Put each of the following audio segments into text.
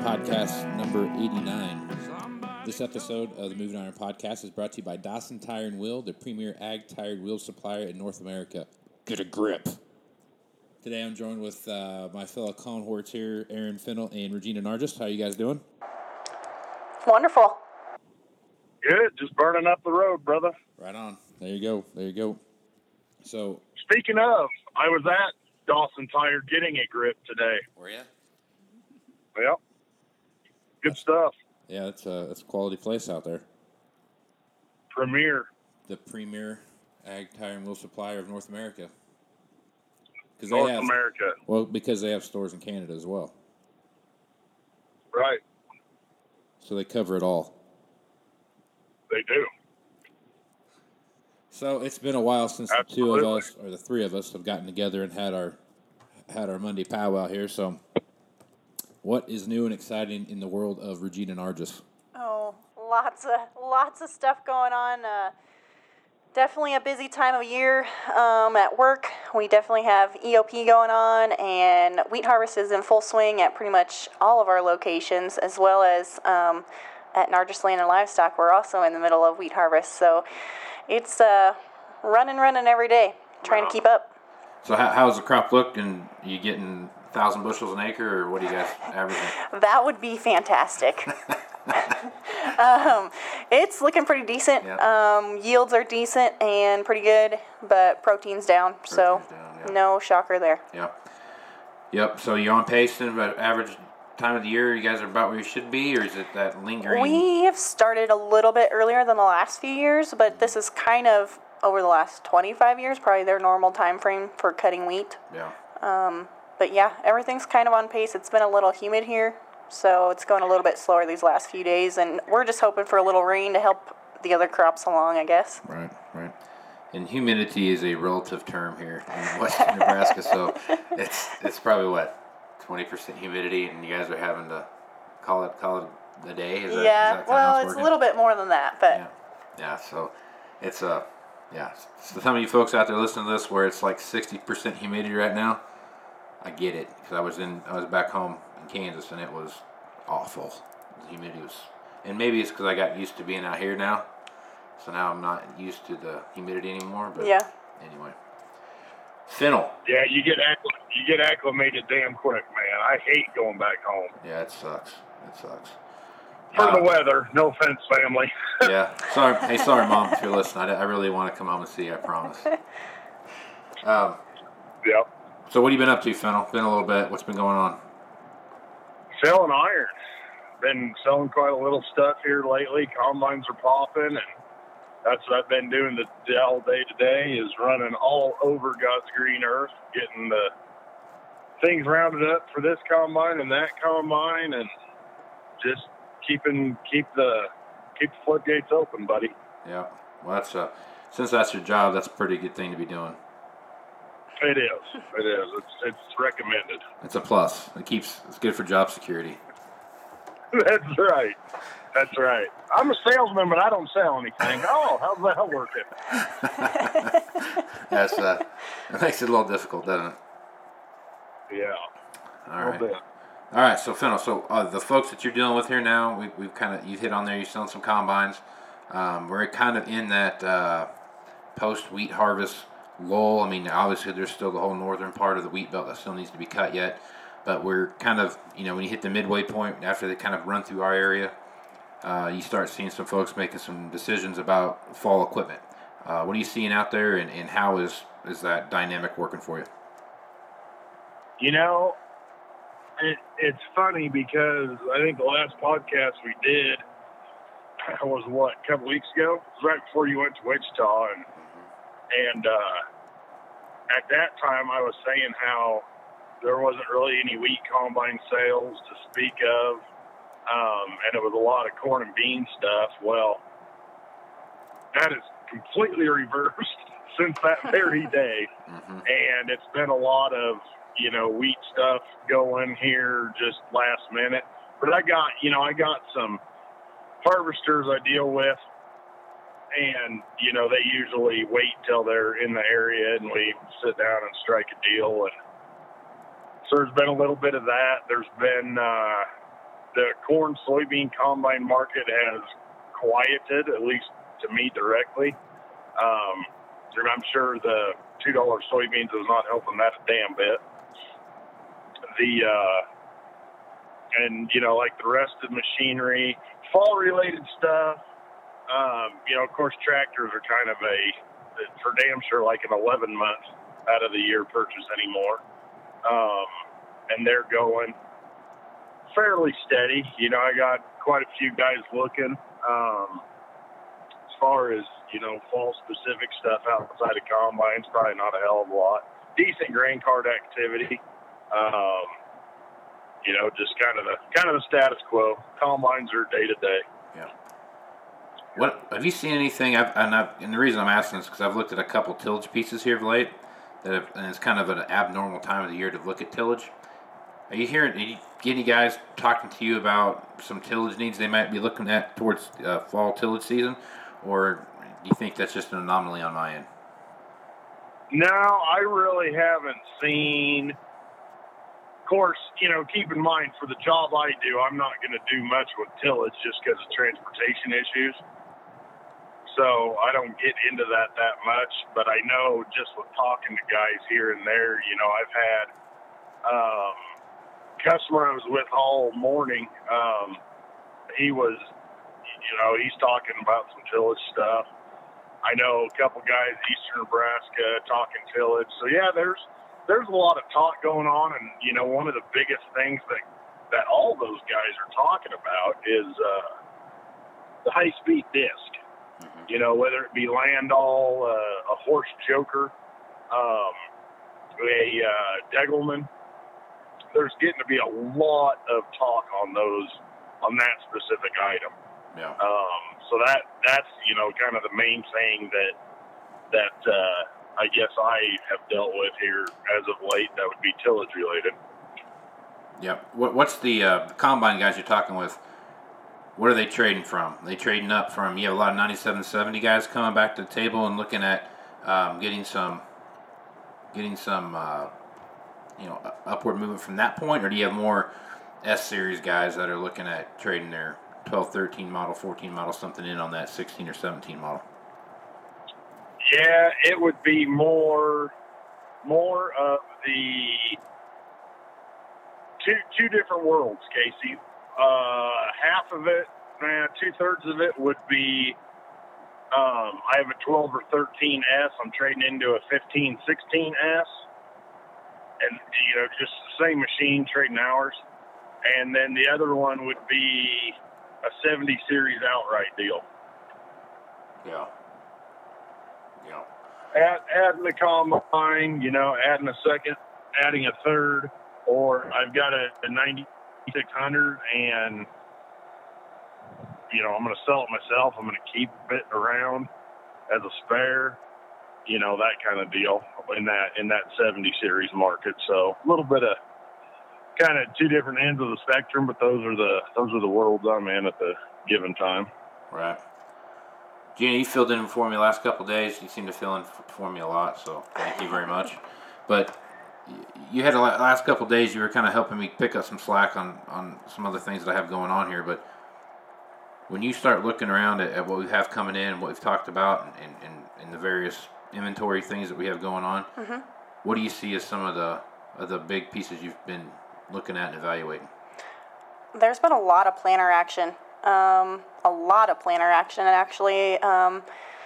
Podcast number 89. This episode of the Moving Iron Podcast is brought to you by Dawson Tire and Wheel, the premier ag tire and wheel supplier in North America. Get a grip. Today I'm joined with uh, my fellow Conhorts here, Aaron Fintel and Regina Narjes. How are you guys doing? Wonderful. Good, just burning up the road, brother. Right on. There you go. There you go. So, Speaking of, I was at Dawson Tire getting a grip today. Were you? Well, good stuff. Yeah, it's a, that's a quality place out there. Premier. The premier ag tire and wheel supplier of North America. North they have, America. well, because they have stores in Canada as well. Right. So they cover it all. They do. So it's been a while since the two of us or the three of us have gotten together and had our had our Monday powwow here. So, what is new and exciting in the world of Regina Narjes? Oh, lots of lots of stuff going on. Uh, definitely a busy time of year um, at work. We definitely have EOP going on, and wheat harvest is in full swing at pretty much all of our locations, as well as um, at Narjes Land and Livestock. We're also in the middle of wheat harvest, so it's uh, running, running every day, trying to keep up. So, how, how's the crop look? And you getting thousand bushels an acre, or what do you guys averaging? That would be fantastic. um, it's looking pretty decent. Yeah. Um, yields are decent and pretty good, but protein's down. so down, yeah. no shocker there. Yeah. Yep. So you're on pace then, about average time of the year. You guys are about where you should be, or is it that lingering? We have started a little bit earlier than the last few years, but this is kind of over the last 25 years, probably their normal time frame for cutting wheat. yeah. But yeah, everything's kind of on pace. It's been a little humid here, so it's going a little bit slower these last few days, and we're just hoping for a little rain to help the other crops along, I guess. Right, right. And humidity is a relative term here in western Nebraska, so it's it's probably what twenty percent humidity, and you guys are having to call it call it the day. Is yeah, that well, it's a little bit more than that, but Yeah, yeah. So it's a yeah. So some of you folks out there listening to this, where it's like sixty percent humidity right now, I get it because I was in I was back home in Kansas and it was awful. The humidity was, and maybe it's because I got used to being out here now, so now I'm not used to the humidity anymore. But yeah. anyway, Fintel. Yeah, you get accl- you get acclimated damn quick, man. I hate going back home Yeah, it sucks. It sucks. for Uh, the weather. No offense, family. yeah. Sorry. Hey, sorry, mom, if you're listening. I, I really want to come home and see you. I promise. Um, yep. So what have you been up to, Fintel? Been a little bit. What's been going on? Selling iron. Been selling quite a little stuff here lately. Combines are popping, and that's what I've been doing the, the all day today is running all over God's green earth, getting the things rounded up for this combine and that combine, and just keeping keep the keep the floodgates open, buddy. Yeah. Well, that's uh, since that's your job, that's a pretty good thing to be doing. It is. It is. It's it's recommended. It's a plus. It keeps. It's good for job security. That's right. That's right. I'm a salesman, but I don't sell anything. Oh, how's that working? That's uh, it makes it a little difficult, doesn't it? Yeah. All right. All right. So Fintel, so uh, the folks that you're dealing with here now, we, we've kind of you've hit on there. You're selling some combines. Um, we're kind of in that uh, post wheat harvest lull. I mean, obviously there's still the whole northern part of the wheat belt that still needs to be cut yet, but we're kind of you know when you hit the midway point after they kind of run through our area, uh, you start seeing some folks making some decisions about fall equipment. Uh, what are you seeing out there, and, and how is is that dynamic working for you? You know, it, it's funny because I think the last podcast we did was what a couple weeks ago, right before you went to Wichita, and and uh, at that time I was saying how there wasn't really any wheat combine sales to speak of, um, and it was a lot of corn and bean stuff. Well, that is completely reversed since that very day, and it's been a lot of you know wheat stuff going here just last minute. But I got you know I got some harvesters I deal with, and you know they usually wait till they're in the area and we sit down and strike a deal. And so there's been a little bit of that. There's been uh, the corn soybean combine market has quieted at least to me directly. Um, and I'm sure the two dollar soybeans is not helping that a damn bit. The uh, and you know like the rest of machinery, fall related stuff. Um, you know, of course, tractors are kind of a for damn sure like an 11 month out of the year purchase anymore, um, and they're going fairly steady. You know, I got quite a few guys looking. Um, as far as you know, fall specific stuff outside of combines, probably not a hell of a lot. Decent grain cart activity. Um, you know, just kind of the kind of the status quo. Combines are day to day. What have you seen anything? I've, and, I've, and the reason I'm asking is because I've looked at a couple tillage pieces here of late, that have, and it's kind of an abnormal time of the year to look at tillage. Are you hearing? Are you any guys talking to you about some tillage needs they might be looking at towards uh, fall tillage season, or do you think that's just an anomaly on my end? No, I really haven't seen. Of course, you know, keep in mind for the job I do, I'm not going to do much with tillage just because of transportation issues. So I don't get into that that much, but I know just with talking to guys here and there, you know, I've had um, customer I was with all morning. Um, he was, you know, he's talking about some tillage stuff. I know a couple guys eastern Nebraska talking tillage. So yeah, there's there's a lot of talk going on, and you know, one of the biggest things that that all those guys are talking about is uh, the high speed disk. You know, whether it be Landau, uh, a Horsch Joker, um, a uh, Degelman. There's getting to be a lot of talk on those on that specific item. Yeah. Um, so that that's you know kind of the main thing that that uh, I guess I have dealt with here as of late. That would be tillage related. Yep. What, what's the uh, combine guys you're talking with? What are they trading from? They trading up from you have a lot of 9770 guys coming back to the table and looking at um, getting some getting some uh, you know upward movement from that point, or do you have more S series guys that are looking at trading their 12, 13 model, 14 model, something in on that 16 or 17 model? Yeah, it would be more more of the two two different worlds, Casey. Uh, half of it, man, two thirds of it would be. Um, I have a 12 or 13S. I'm trading into a 15, 16S, and you know, just the same machine, trading hours. And then the other one would be a 70 series outright deal. Yeah. Yeah. Add, adding the combine, you know, adding a second, adding a third, or I've got a, a 9600 and, you know, I'm going to sell it myself. I'm going to keep it around as a spare, you know, that kind of deal in that, in that 70 series market. So a little bit of, kind of two different ends of the spectrum, but those are the those are the worlds I'm in at the given time. Right. Gina, you filled in for me the last couple days. You seem to fill in for me a lot, so thank you very much. But you had the last couple days. You were kind of helping me pick up some slack on on some other things that I have going on here. But when you start looking around at, at what we have coming in, and what we've talked about, and, and, and the various inventory things that we have going on, mm-hmm. what do you see as some of the of the big pieces you've been looking at and evaluating? There's been a lot of planter action. Um, a lot of planter action, and actually, um,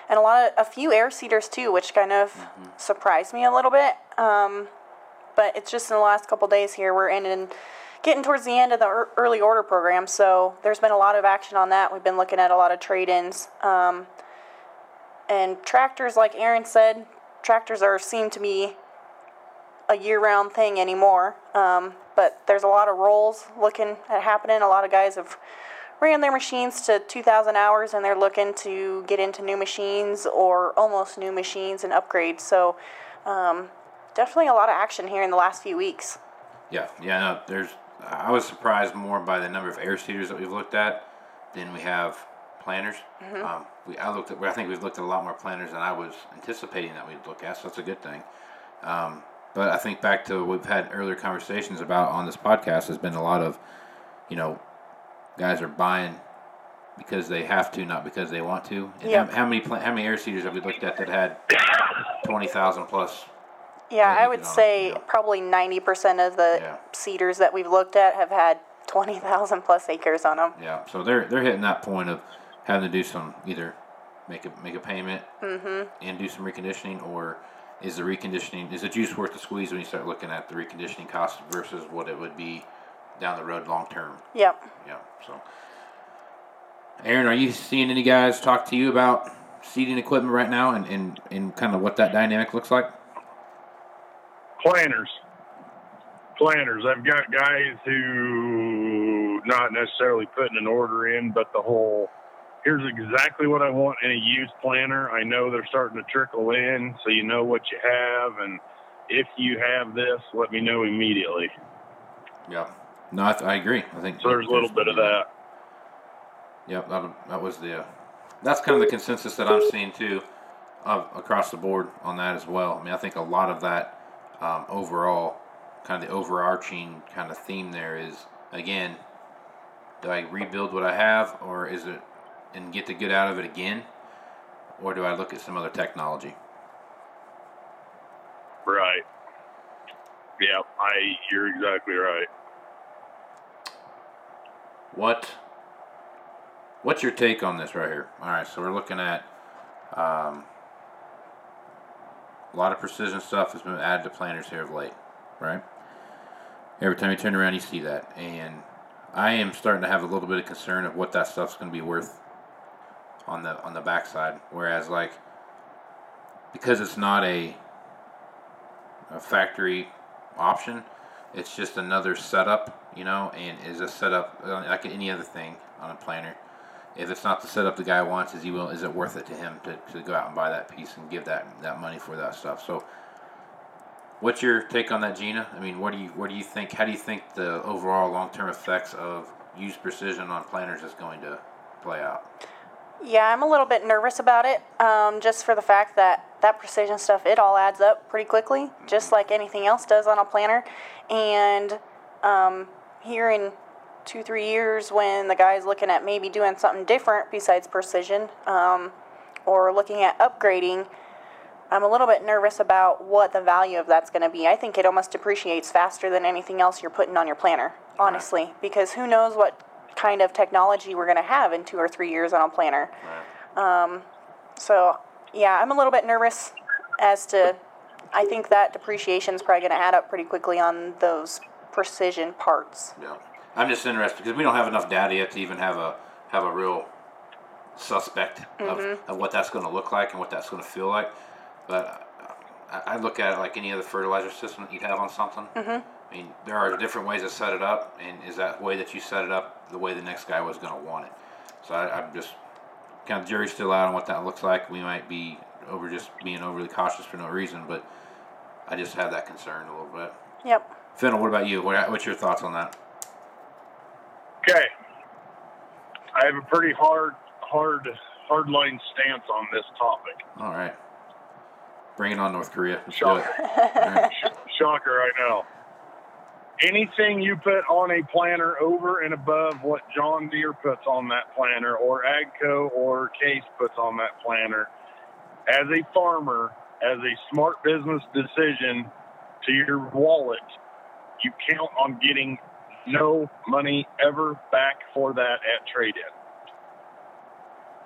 and a lot of a few air seeders too, which kind of mm-hmm. surprised me a little bit. Um, but it's just in the last couple days here we're in and getting towards the end of the early order program, so there's been a lot of action on that. We've been looking at a lot of trade-ins, um, and tractors, like Aaron said, tractors are seem to be a year-round thing anymore. Um, but there's a lot of rolls looking at happening. A lot of guys have ran their machines to 2,000 hours and they're looking to get into new machines or almost new machines and upgrades. So um, definitely a lot of action here in the last few weeks. Yeah, yeah. No, there's. I was surprised more by the number of air seeders that we've looked at than we have planters. Um, we I looked at. I think we've looked at a lot more planters than I was anticipating that we'd look at. So that's a good thing. Um, but I think back to what we've had earlier conversations about on this podcast has been a lot of, you know, guys are buying because they have to, not because they want to. And Yep. how, how many pla- how many air seeders have we looked at that had twenty thousand plus? Yeah, I would say yeah. probably 90% of the Yeah. seeders that we've looked at have had 20,000 plus acres on them. Yeah, so they're they're hitting that point of having to do some either make a make a payment mm-hmm. and do some reconditioning, or is the reconditioning is the juice worth the squeeze when you start looking at the reconditioning cost versus what it would be down the road long term? Yep. Yeah. So, Aaron, are you seeing any guys talk to you about seeding equipment right now, and and, and kind of what that dynamic looks like? Planners. Planners. I've got guys who not necessarily putting an order in, but the whole here's exactly what I want in a used planner. I know they're starting to trickle in, so you know what you have, and if you have this, let me know immediately. Yeah. No, I, th- I agree. I think So there's a little bit of that. Yep, that, that was the. Uh, that's kind of the consensus that I'm seeing too, uh, across the board on that as well. I mean, I think a lot of that um, overall, kind of the overarching kind of theme there is again, do I rebuild what I have, or is it and get the good out of it again, or do I look at some other technology? Right. Yeah, I. You're exactly right. What What's your take on this right here? All right, so we're looking at um, a lot of precision stuff has been added to planners here of late, right? Every time you turn around, you see that, and I am starting to have a little bit of concern of what that stuff's going to be worth on the on the backside. Whereas, like, because it's not a a factory option, it's just another setup, you know, and is a setup uh, like any other thing on a planner. If it's not the setup the guy wants, is he will is it worth it to him to, to go out and buy that piece and give that that money for that stuff? So, what's your take on that, Gina? I mean, what do you what do you think? How do you think the overall long term effects of used precision on planners is going to play out? Yeah, I'm a little bit nervous about it, um, just for the fact that that precision stuff, it all adds up pretty quickly, just like anything else does on a planner. And um, here in two, three years, when the guy's looking at maybe doing something different besides precision, um, or looking at upgrading, I'm a little bit nervous about what the value of that's going to be. I think it almost depreciates faster than anything else you're putting on your planner, honestly, because who knows what kind of technology we're going to have in two or three years on a planner. So, yeah, I'm a little bit nervous as to. I think that depreciation is probably going to add up pretty quickly on those precision parts. Yeah, I'm just interested because we don't have enough data yet to even have a have a real suspect of, of what that's going to look like and what that's going to feel like. But I, I look at it like any other fertilizer system that you'd have on something. Mm-hmm. I mean, there are different ways to set it up, and is that way that you set it up the way the next guy was going to want it? So I, I'm just kind of jury's still out on what that looks like. We might be over just being overly cautious for no reason, but I just have that concern a little bit. Yep. Fintel, what about you? What, what's your thoughts on that? Okay. I have a pretty hard, hard, hard line stance on this topic. All right. Bring it on, North Korea. Let's Shocker. right. Shocker, I know. Anything you put on a planner over and above what John Deere puts on that planner, or Agco or Case puts on that planner, as a farmer, as a smart business decision to your wallet, you count on getting no money ever back for that at trade in.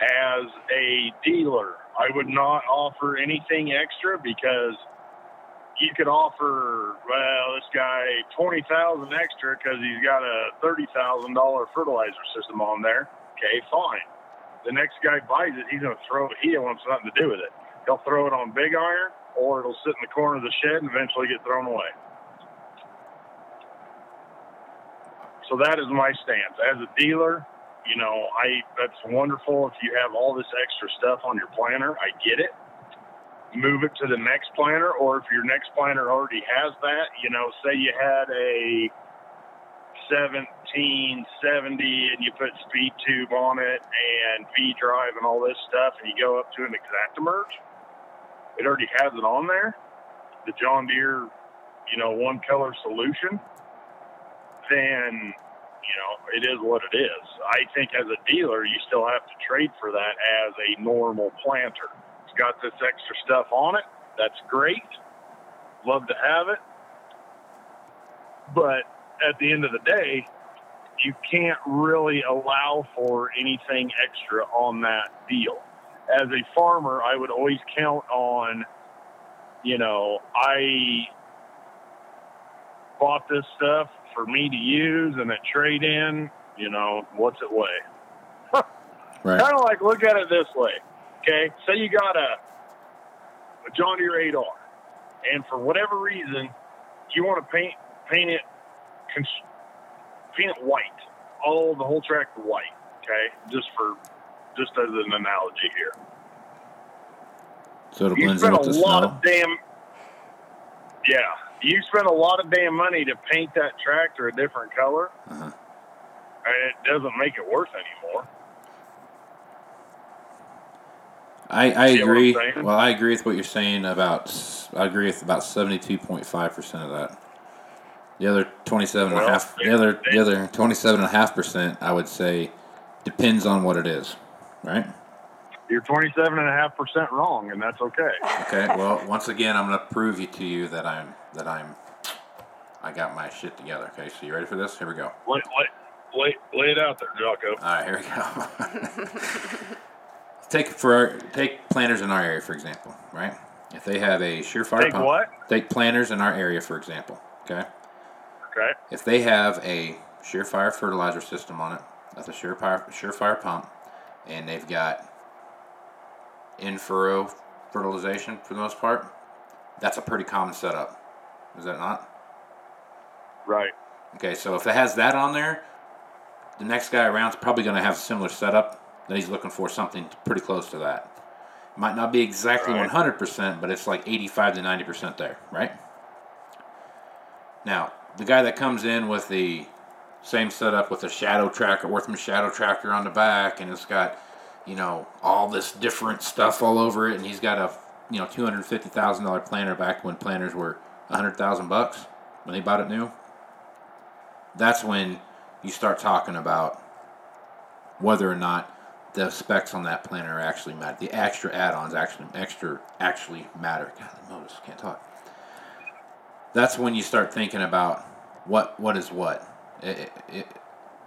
As a dealer, I would not offer anything extra because you could offer, well, this guy twenty thousand extra because he's got a thirty thousand dollar fertilizer system on there. Okay, fine. The next guy buys it, he's gonna throw it. He wants nothing to do with it. He'll throw it on big iron, or it'll sit in the corner of the shed and eventually get thrown away. So that is my stance. As a dealer, You know, I that's wonderful if you have all this extra stuff on your planter. I get it. Move it to the next planter, or if your next planter already has that, you know, say you had a 1770 and you put speed tube on it and V drive and all this stuff, and you go up to an ExactEmerge, it already has it on there. The John Deere, you know, one color solution. Then you know, it is what it is. I think as a dealer, you still have to trade for that as a normal planter. It's got this extra stuff on it. That's great. Love to have it. But at the end of the day, you can't really allow for anything extra on that deal. As a farmer, I would always count on, you know, I bought this stuff for me to use and a trade in, you know, what's it weigh? Right. Kind of like look at it this way. Okay, say you got a, a John Deere 8R, and for whatever reason, you want to paint paint it paint it white, all the whole track white. Okay, just for just as an analogy here. So it You blends in with a the lot snow. of damn. Yeah, you spend a lot of damn money to paint that tractor a different color, Uh-huh. and it doesn't make it worth anymore. I, I See what I'm agree. Well, I agree with what you're saying about. I agree with about seventy-two point five percent of that. The other twenty-seven and a half. The other the other twenty-seven and a half percent. I would say depends on what it is, right? You're 27.5% wrong, and that's okay. Okay. Well, once again, I'm going to prove it to you that I'm that I'm. I got my shit together. Okay. So you ready for this? Here we go. Lay, lay, lay, lay it out there, Jocko. All right, here we go. take for our, take planters in our area for example, right? If they have a surefire Take pump, what? take planters in our area for example, okay? Okay. If they have a surefire fertilizer system on it, that's a surefire surefire pump, and they've got in furrow fertilization for the most part, that's a pretty common setup. Is that not? Right. Okay, so if it has that on there, the next guy around is probably going to have a similar setup that he's looking for something pretty close to that. Might not be exactly Right. 100%, but it's like 85 to 90% there, right? Now, the guy that comes in with the same setup with a shadow tracker, Orthman shadow tracker on the back, and it's got, you know, all this different stuff all over it, and he's got a, you know, $250,000 planter back when planters were 100,000 bucks when they bought it new that's when you start talking about whether or not the specs on that planner actually matter. The extra add-ons actually extra actually matter. God, the Modus can't talk. That's when you start thinking about what what is what. I- I- I-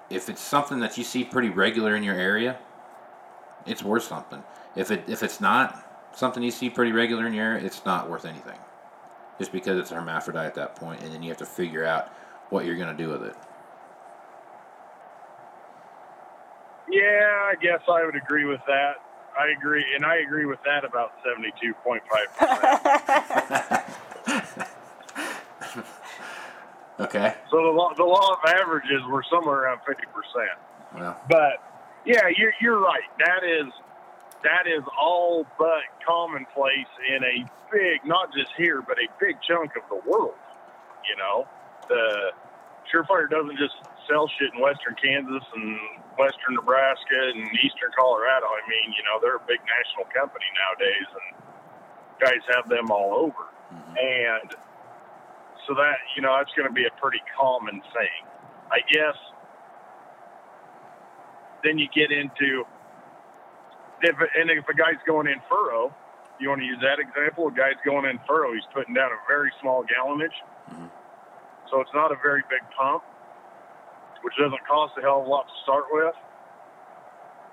if it's something that you see pretty regular in your area, it's worth something. If it if it's not something you see pretty regular in your area, it's not worth anything. Just because it's a hermaphrodite at that point, and then you have to figure out what you're going to do with it. Yeah, I guess I would agree with that. I agree, and I agree with that about 72.5%. Okay. so the law, the law of averages were somewhere around 50%. Well, But yeah, you're you're right. That is that is all but commonplace in a big, not just here, but a big chunk of the world. You know, the Surefire doesn't just sell shit in Western Kansas and Western Nebraska and Eastern Colorado. I mean, you know, they're a big national company nowadays, and guys have them all over. Mm-hmm. And so that you know, that's going to be a pretty common thing, I guess then you get into if and if a guy's going in furrow, you want to use that example. A guy's going in furrow, he's putting down a very small gallonage, mm-hmm. so it's not a very big pump, which doesn't cost a hell of a lot to start with.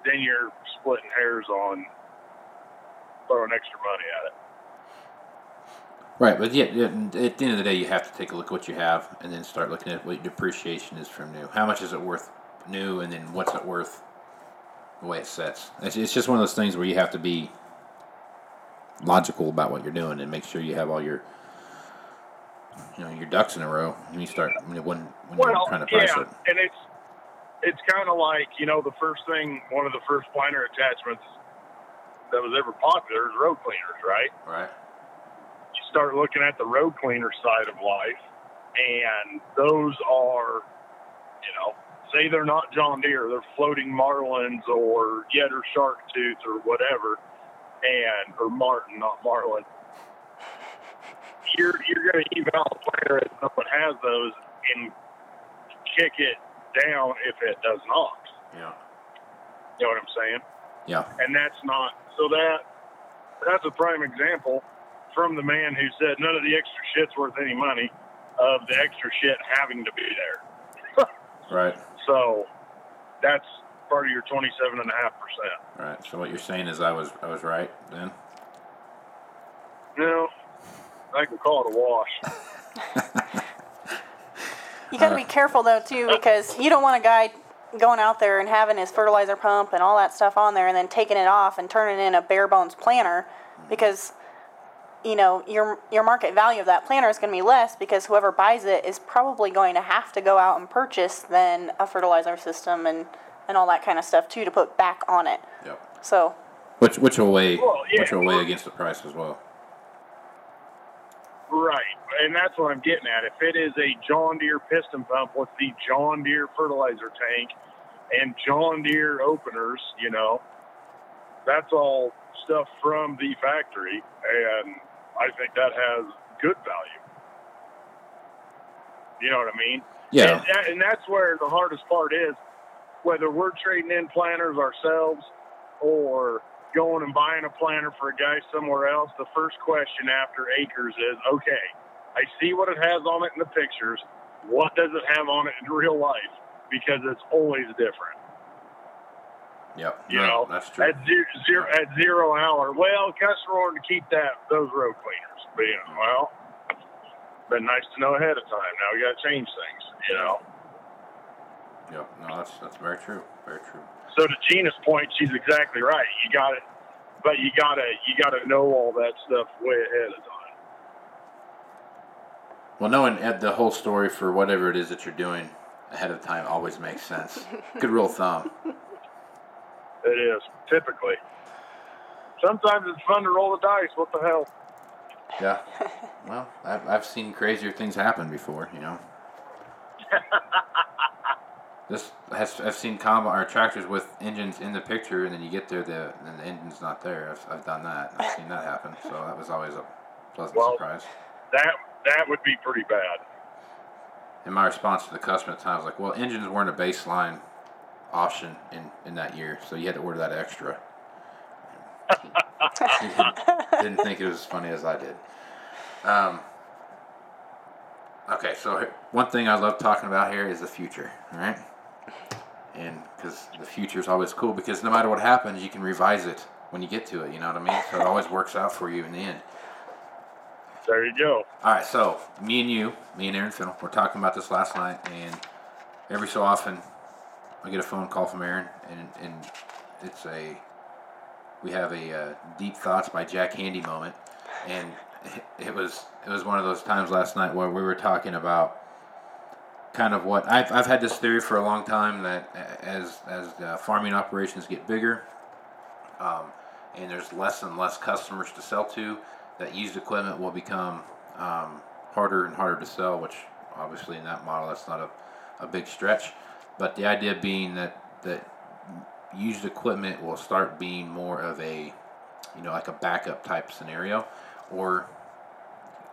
Then you're splitting hairs on throwing extra money at it. right, but yeah, yeah, at the end of the day, you have to take a look at what you have, and then start looking at what your depreciation is from new. How much is it worth new, and then what's it worth the way it sets. It's, it's just one of those things where you have to be logical about what you're doing and make sure you have all your you know your ducks in a row when you start when when, when you're Well, trying to price yeah, it. and it's it's kind of like you know the first thing, one of the first planter attachments that was ever popular is road cleaners, right? Right. You start looking at the road cleaner side of life, and those are, you know, say they're not John Deere, they're floating Marlins or Yetter Shark Tooth or whatever, and or Martin, not Marlin. You're you're going to eval a player if someone has those and kick it down if it does not. Yeah. You know what I'm saying? Yeah. and that's not so that that's a prime example from the man who said none of the extra shit's worth any money of the extra shit having to be there Right. so that's part of your 27 and a half percent Right. So what you're saying is I was I was right then. no i can call it a wash You got to be uh. careful though too, because you don't want a guy going out there and having his fertilizer pump and all that stuff on there, and then taking it off and turning in a bare bones planter, because you know your your market value of that planter is going to be less because whoever buys it is probably going to have to go out and purchase then a fertilizer system and and all that kind of stuff too to put back on it. Yep. So Which which will weigh Well, yeah. which will weigh against the price as well. right and that's what i'm getting at if it is a john deere piston pump with the john deere fertilizer tank and john deere openers you know that's all stuff from the factory and i think that has good value. You know what i mean? Yeah. and, that- and that's where the hardest part is whether we're trading in planters ourselves or going and buying a planter for a guy somewhere else the first question after acres is okay i see what it has on it in the pictures. What does it have on it in real life? Because it's always different Yep. you No, know, that's true. At zero, zero at zero hour. Well, customer wanted to keep that those road cleaners. But you know, well, been nice to know ahead of time. Now we got to change things. You know. Yep. No, that's that's very true. Very true. So to Gina's point, she's exactly right. You got it, but you gotta you gotta know all that stuff way ahead of time. Well, knowing uh, the whole story for whatever it is that you're doing ahead of time always makes sense. Good rule of thumb. It is typically. Sometimes it's fun to roll the dice. What the hell? Yeah. Well, I've, I've seen crazier things happen before, you know. This has I've seen combine or tractors with engines in the picture, and then you get there, the and the engine's not there. I've, I've done that. I've seen that happen. So that was always a pleasant Well- surprise. That that would be pretty bad. And my response to the customer at the time was like, "Well, engines weren't a baseline option in, in that year, so you had to order that extra." didn't, didn't think it was as funny as I did. Um, okay, so one thing I love talking about here is the future, all right? And because the future is always cool, because no matter what happens, you can revise it when you get to it. You know what I mean? So it always works out for you in the end. There you go. All right, so me and you, me and Aaron Fintel, we're talking about this last night, and every so often, I get a phone call from Aaron, and and it's a we have a uh, deep thoughts by Jack Handey moment, and it, was it was one of those times last night where we were talking about kind of what I've, I've had this theory for a long time that as as uh, farming operations get bigger, um, and there's less and less customers to sell to, that used equipment will become um, harder and harder to sell. Which obviously in that model that's not a, a big stretch, but the idea being that that used equipment will start being more of a you know like a backup type scenario, or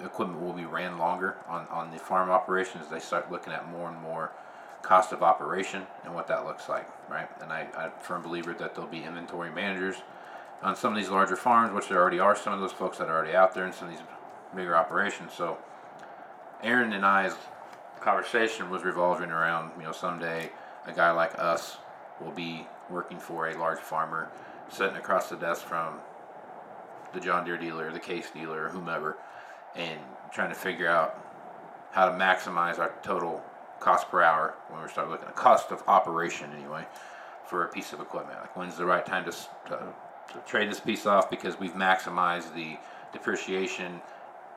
equipment will be ran longer on, on the farm operations. They start looking at more and more cost of operation and what that looks like, right? And I, I'm a firm believer that there'll be inventory managers on some of these larger farms, which there already are some of those folks that are already out there in some of these bigger operations. So Aaron and I conversation was revolving around, you know, someday a guy like us will be working for a large farmer, sitting across the desk from the John Deere dealer, the Case dealer, whomever, and trying to figure out how to maximize our total cost per hour when we start looking at cost of operation anyway for a piece of equipment. Like when's the right time to, to, to trade this piece off because we've maximized the depreciation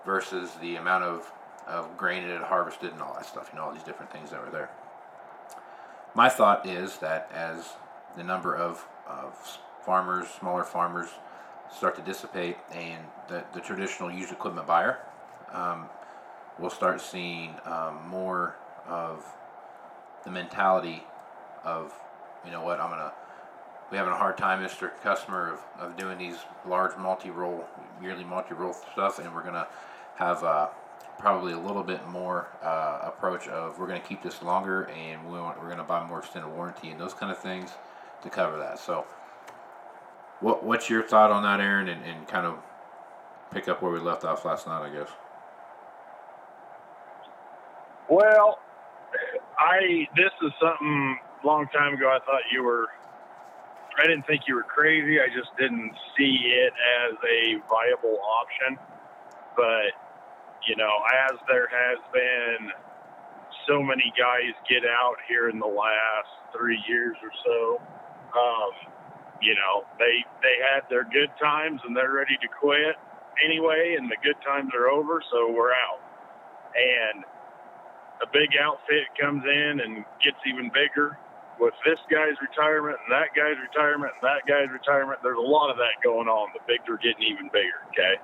versus the amount of, of grain it had harvested and all that stuff, you know, all these different things that were there. my thought is that as the number of, of farmers, smaller farmers, start to dissipate, and the, the traditional used equipment buyer, um, we'll start seeing um, more of the mentality of, you know what, I'm gonna. We having a hard time, Mr. Customer, of, of doing these large multi-roll, yearly multi-roll stuff, and we're gonna have uh, probably a little bit more uh, approach of we're gonna keep this longer, and we want, we're gonna buy more extended warranty and those kind of things to cover that. So, what what's your thought on that, Aaron, and, and kind of pick up where we left off last night, I guess. Well, I this is something a long time ago. I thought you were. I didn't think you were crazy. I just didn't see it as a viable option. But you know, as there has been so many guys get out here in the last three years or so, um, you know, they they had their good times and they're ready to quit anyway, and the good times are over, so we're out. And a big outfit comes in and gets even bigger with this guy's retirement and that guy's retirement and that guy's retirement. There's a lot of that going on. The bigs are getting even bigger. Okay.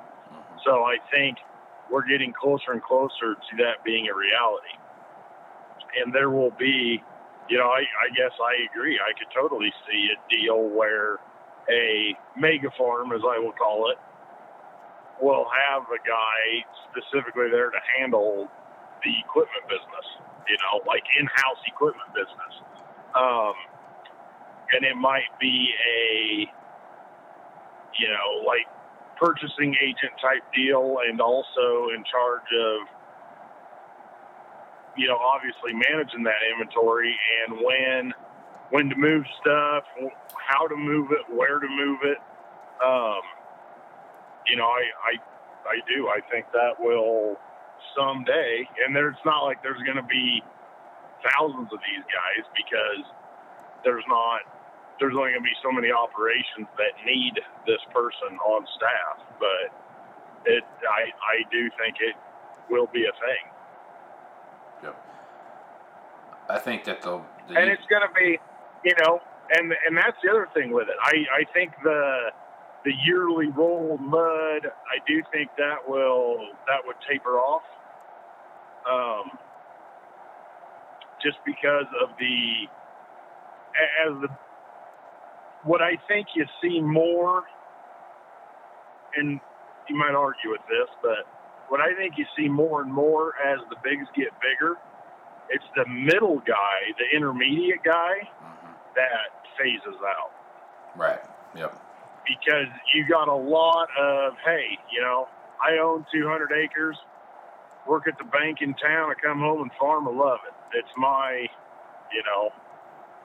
So I think we're getting closer and closer to that being a reality. And there will be, you know, I, I guess I agree. I could totally see a deal where a mega farm, as I will call it, will have a guy specifically there to handle the equipment business, you know, like in-house equipment business. Um, and it might be a, you know, like purchasing agent type deal and also in charge of, you know, obviously managing that inventory and when, when to move stuff, how to move it, where to move it. Um, you know, I, I, I do. I think that will someday, and there's not like there's going to be thousands of these guys because there's not there's only going to be so many operations that need this person on staff. But it, I, I do think it will be a thing. Yep. I think that the, the and it's going to be, you know, and and that's the other thing with it. I I think the the yearly roll mud, I do think that will that would taper off. Um, just because of the as the what I think you see more, and you might argue with this, but what I think you see more and more as the bigs get bigger, it's the middle guy, the intermediate guy, Mhm. that phases out Right. Yep. because you got a lot of hey, you know, I own 200 acres, work at the bank in town, I come home and farm, I love it. It's my, you know,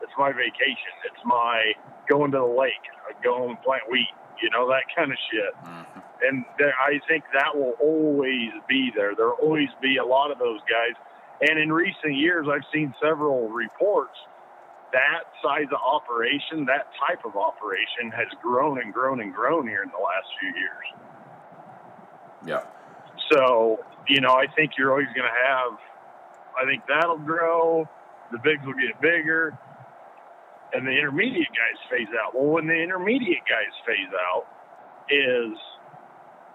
it's my vacation. It's my going to the lake. I go home and plant wheat. You know that kind of shit. Mhm. And there, I think that will always be there. There'll always be a lot of those guys. And in recent years, I've seen several reports that size of operation, that type of operation, has grown and grown and grown here in the last few years. Yeah. So, you know, I think you're always going to have, I think that'll grow. The bigs will get bigger. And the intermediate guys phase out. Well, when the intermediate guys phase out, is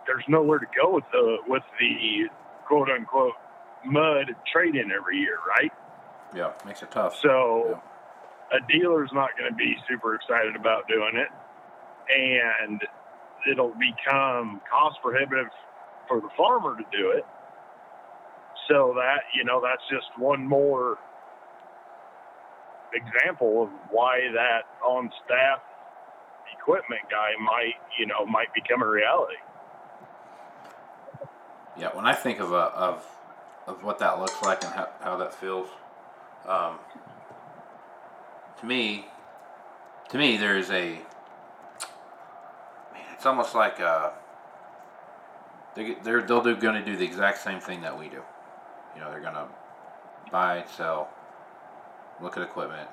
there's nowhere to go with the with the quote unquote mud trade in every year, right? Yeah, Makes it tough. So a dealer's not going to be super excited about doing it, and it'll become cost prohibitive for the farmer to do it. So that you know, that's just one more example of why that on staff equipment guy might you know might become a reality. Yeah, when I think of a, of of what that looks like and how, how that feels, um, to me, to me, there's a. Man, it's almost like uh, they they're they'll do going to do the exact same thing that we do. You know, they're going to buy, sell, look at equipment,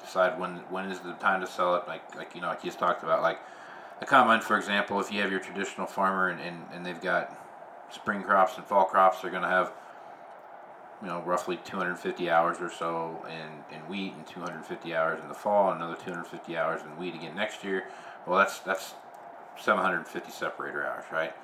decide when when is the time to sell it. Like like you know, like you just talked about, like a combine, for example. If you have your traditional farmer and, and, and they've got spring crops and fall crops, they're going to have you know, roughly 250 hours or so in, in wheat and 250 hours in the fall, and another 250 hours in wheat again next year. Well, that's that's 750 separator hours, right?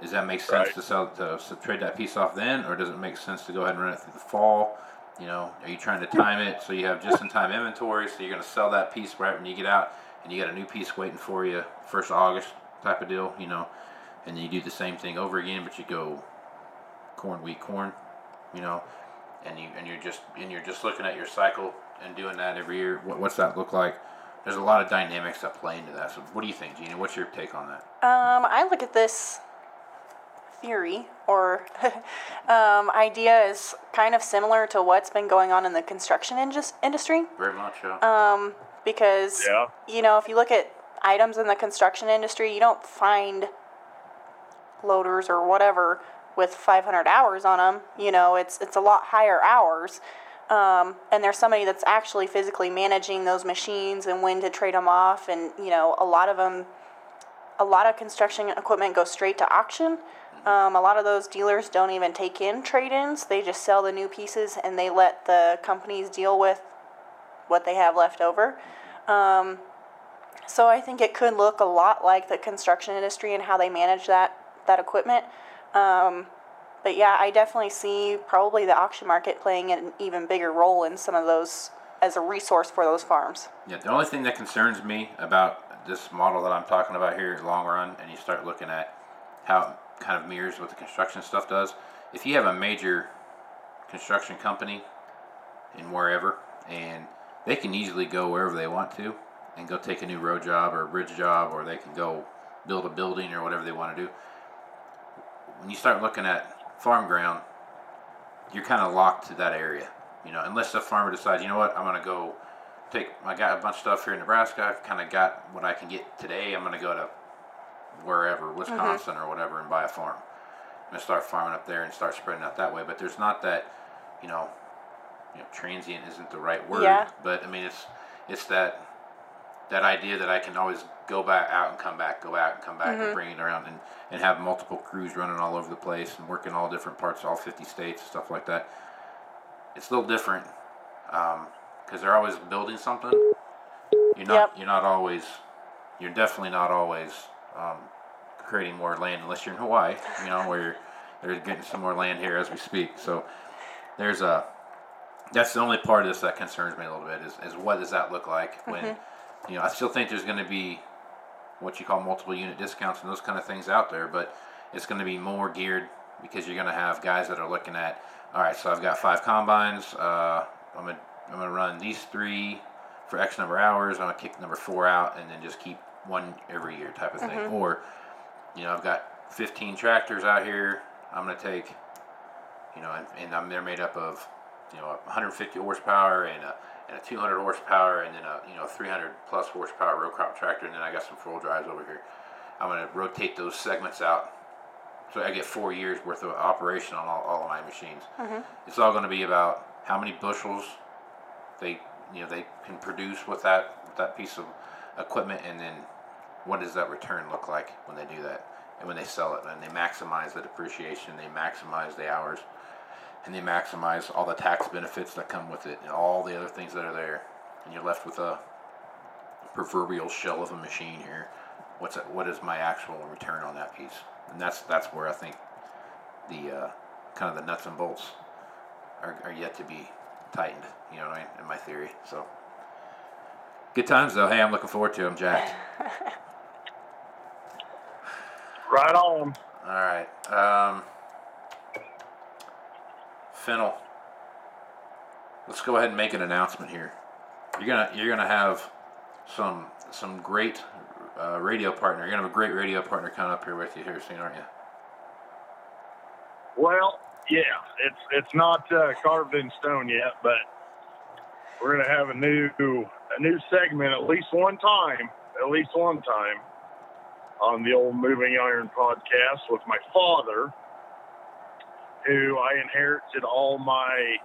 Does that make sense Right. to sell to, to trade that piece off then, or does it make sense to go ahead and run it through the fall? You know, are you trying to time it so you have just-in-time inventory, so you're going to sell that piece right when you get out, and you got a new piece waiting for you first August type of deal, you know, and then you do the same thing over again, but you go corn, wheat, corn, you know, and you and you're just and you're just looking at your cycle and doing that every year. What, what's that look like? There's a lot of dynamics that play into that. So, what do you think, Gina? What's your take on that? Um, I look at this theory or um, idea is kind of similar to what's been going on in the construction indus- industry. Very much. Uh, Um, because Yeah. you know, if you look at items in the construction industry, you don't find loaders or whatever with 500 hours on them. You know, it's it's a lot higher hours. Um, and there's somebody that's actually physically managing those machines and when to trade them off. And you know, a lot of them, a lot of construction equipment goes straight to auction. Um, a lot of those dealers don't even take in trade-ins; they just sell the new pieces and they let the companies deal with what they have left over. Um, so I think it could look a lot like the construction industry and how they manage that that equipment. Um, but yeah, I definitely see probably the auction market playing an even bigger role in some of those as a resource for those farms. Yeah, the only thing that concerns me about this model that I'm talking about here, long run, and you start looking at how kind of mirrors what the construction stuff does. If you have a major construction company in wherever, and they can easily go wherever they want to, and go take a new road job or a bridge job, or they can go build a building or whatever they want to do. When you start looking at farm ground, you're kind of locked to that area. You know, unless the farmer decides, you know what, I'm gonna go take. I got a bunch of stuff here in Nebraska. I've kind of got what I can get today. I'm gonna go to wherever, mm-hmm. Wisconsin or whatever, and buy a farm. I'm gonna start farming up there and start spreading out that way. But there's not that, you know, you know, transient isn't the right word. Yeah. But I mean, it's it's that that idea that I can always go back out and come back, go back and come back, and mm-hmm. bring it around, and, and have multiple crews running all over the place and working all different parts, all 50 states, and stuff like that. It's a little different um, because they're always building something. You're not. Yep. You're not always. You're definitely not always um, creating more land unless you're in Hawaii. You know where they're getting some more land here as we speak. So there's a. That's the only part of this that concerns me a little bit is, is what does that look like when, you know, I still think there's going to be what you call multiple unit discounts and those kind of things out there, but it's going to be more geared because you're going to have guys that are looking at, all right, so I've got five combines. Uh, I'm gonna I'm gonna run these three for X number of hours. I'm gonna kick number four out and then just keep one every year type of thing. Mm-hmm. Or, you know, I've got 15 tractors out here. I'm gonna take, you know, and, and I'm, they're made up of, you know, 150 horsepower and a and a 200 horsepower and then a you know 300 plus horsepower row crop tractor and then I got some four drives over here. I'm gonna rotate those segments out so I get four years worth of operation on all, all of my machines. Mm-hmm. It's all going to be about how many bushels they you know they can produce with that with that piece of equipment, and then what does that return look like when they do that and when they sell it and they maximize the depreciation, they maximize the hours, and they maximize all the tax benefits that come with it and all the other things that are there, and you're left with a proverbial shell of a machine here. What's it, what is my actual return on that piece? And that's that's where I think the uh, kind of the nuts and bolts are, are yet to be tightened. You know what I mean? In my theory. So good times though. Hey, I'm looking forward to them, Jack. Right on. All right. Um, Fintel. Let's go ahead and make an announcement here. You're gonna you're gonna have some some great uh, radio partner. You're gonna have a great radio partner coming up here with you here soon, aren't you? Well, yeah, it's it's not uh, carved in stone yet, but we're gonna have a new a new segment at least one time, at least one time, on the old Moving Iron podcast with my father, who I inherited all my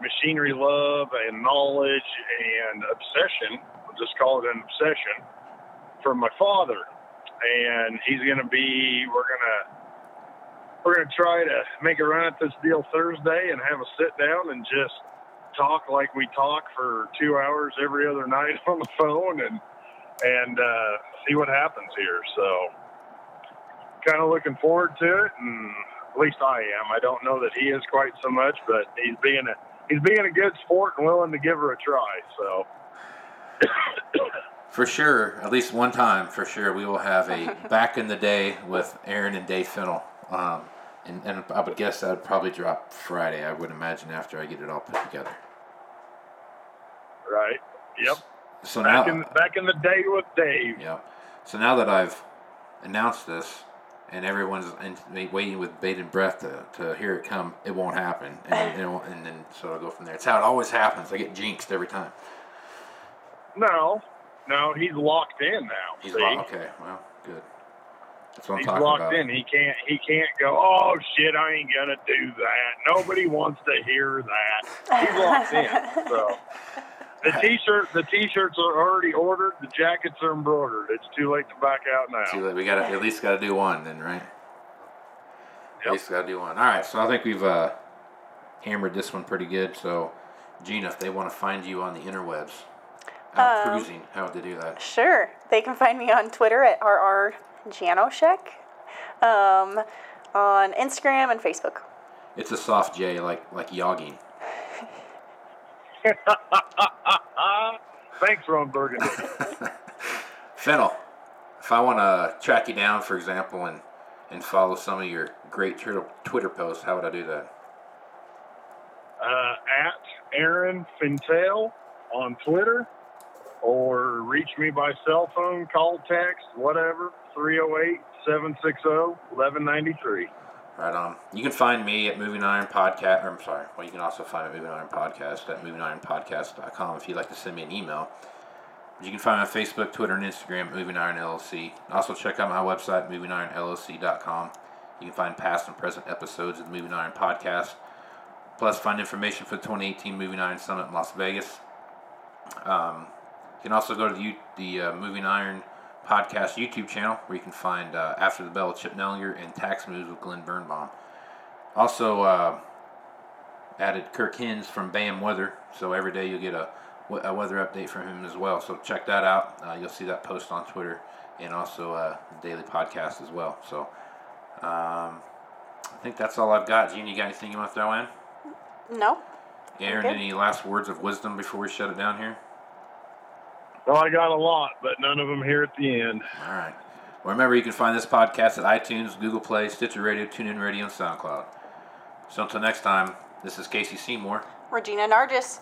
machinery love and knowledge and obsession. I'll just call it an obsession from my father, and he's gonna be. We're gonna we're gonna try to make a run at this deal Thursday and have a sit down and just talk like we talk for two hours every other night on the phone and and uh, see what happens here. So, kind of looking forward to it, and at least I am. I don't know that he is quite so much, but he's being a he's being a good sport and willing to give her a try. So. For sure, at least one time, for sure, we will have a back in the day with Aaron and Dave Fintel. Um, and, and I would guess that would probably drop Friday, I would imagine, after I get it all put together. Right. Yep. So Back now, in back in the day with Dave. Yep. So now that I've announced this and everyone's in, waiting with bated breath to, to hear it come, it won't happen. And, and, and then so I'll go from there. It's how it always happens. I get jinxed every time. No, no, he's locked in now. He's like, okay, well, good. That's what I'm He's talking locked about. in. He can't. He can't go. Oh shit! I ain't gonna do that. Nobody wants to hear that. He's locked in. So the t-shirt, the t-shirts are already ordered. The jackets are embroidered. It's too late to back out now. Too late. We got to at least got to do one then, right? At least got to do one. All right. So I think we've uh, hammered this one pretty good. So, Gina, if they want to find you on the interwebs, out Um, cruising, how would they do that? Sure. They can find me on Twitter at RR Janousek, um, on Instagram and Facebook. It's a soft J, like like yogging. Thanks, Ron Burgundy. Fintel, if I want to track you down, for example, and and follow some of your great Twitter posts, how would I do that? uh, at Aaron Fintel on Twitter, or reach me by cell phone, call, text, whatever, 308 760 1193. Right on. You can find me at Moving Iron Podcast. Or I'm sorry. Well, you can also find me at Moving Iron Podcast at movingironpodcast.com if you'd like to send me an email. You can find me on Facebook, Twitter, and Instagram Moving Iron LLC. Also, check out my website, movingironllc.com. You can find past and present episodes of the Moving Iron Podcast. Plus, find information for the 2018 Moving Iron Summit in Las Vegas. Um, you can also go to the, the uh, Moving Iron Podcast YouTube channel where you can find uh, After the Bell with Chip Nellinger and Tax Moves with Glen Birnbaum. Also, uh, added Kirk Hinz from BAM Weather, so every day you'll get a, a weather update from him as well. So check that out. Uh, you'll see that post on Twitter and also uh, the daily podcast as well. So um, I think that's all I've got. Gene, you got anything you want to throw in? No? Aaron, any last words of wisdom before we shut it down here? Well, I got a lot, but none of them here at the end. All right. Well, remember, you can find this podcast at iTunes, Google Play, Stitcher Radio, TuneIn Radio, and SoundCloud. So until next time, this is Casey Seymour. Regina Narjes.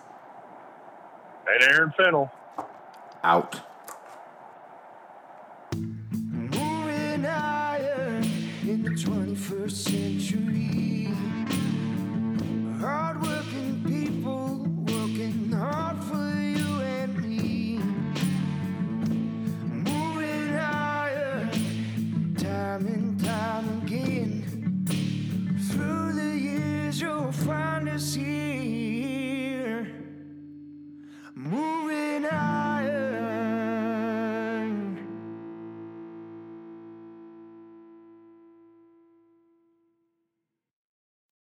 And Aaron Fintel. Out. Moving higher in the 21st century.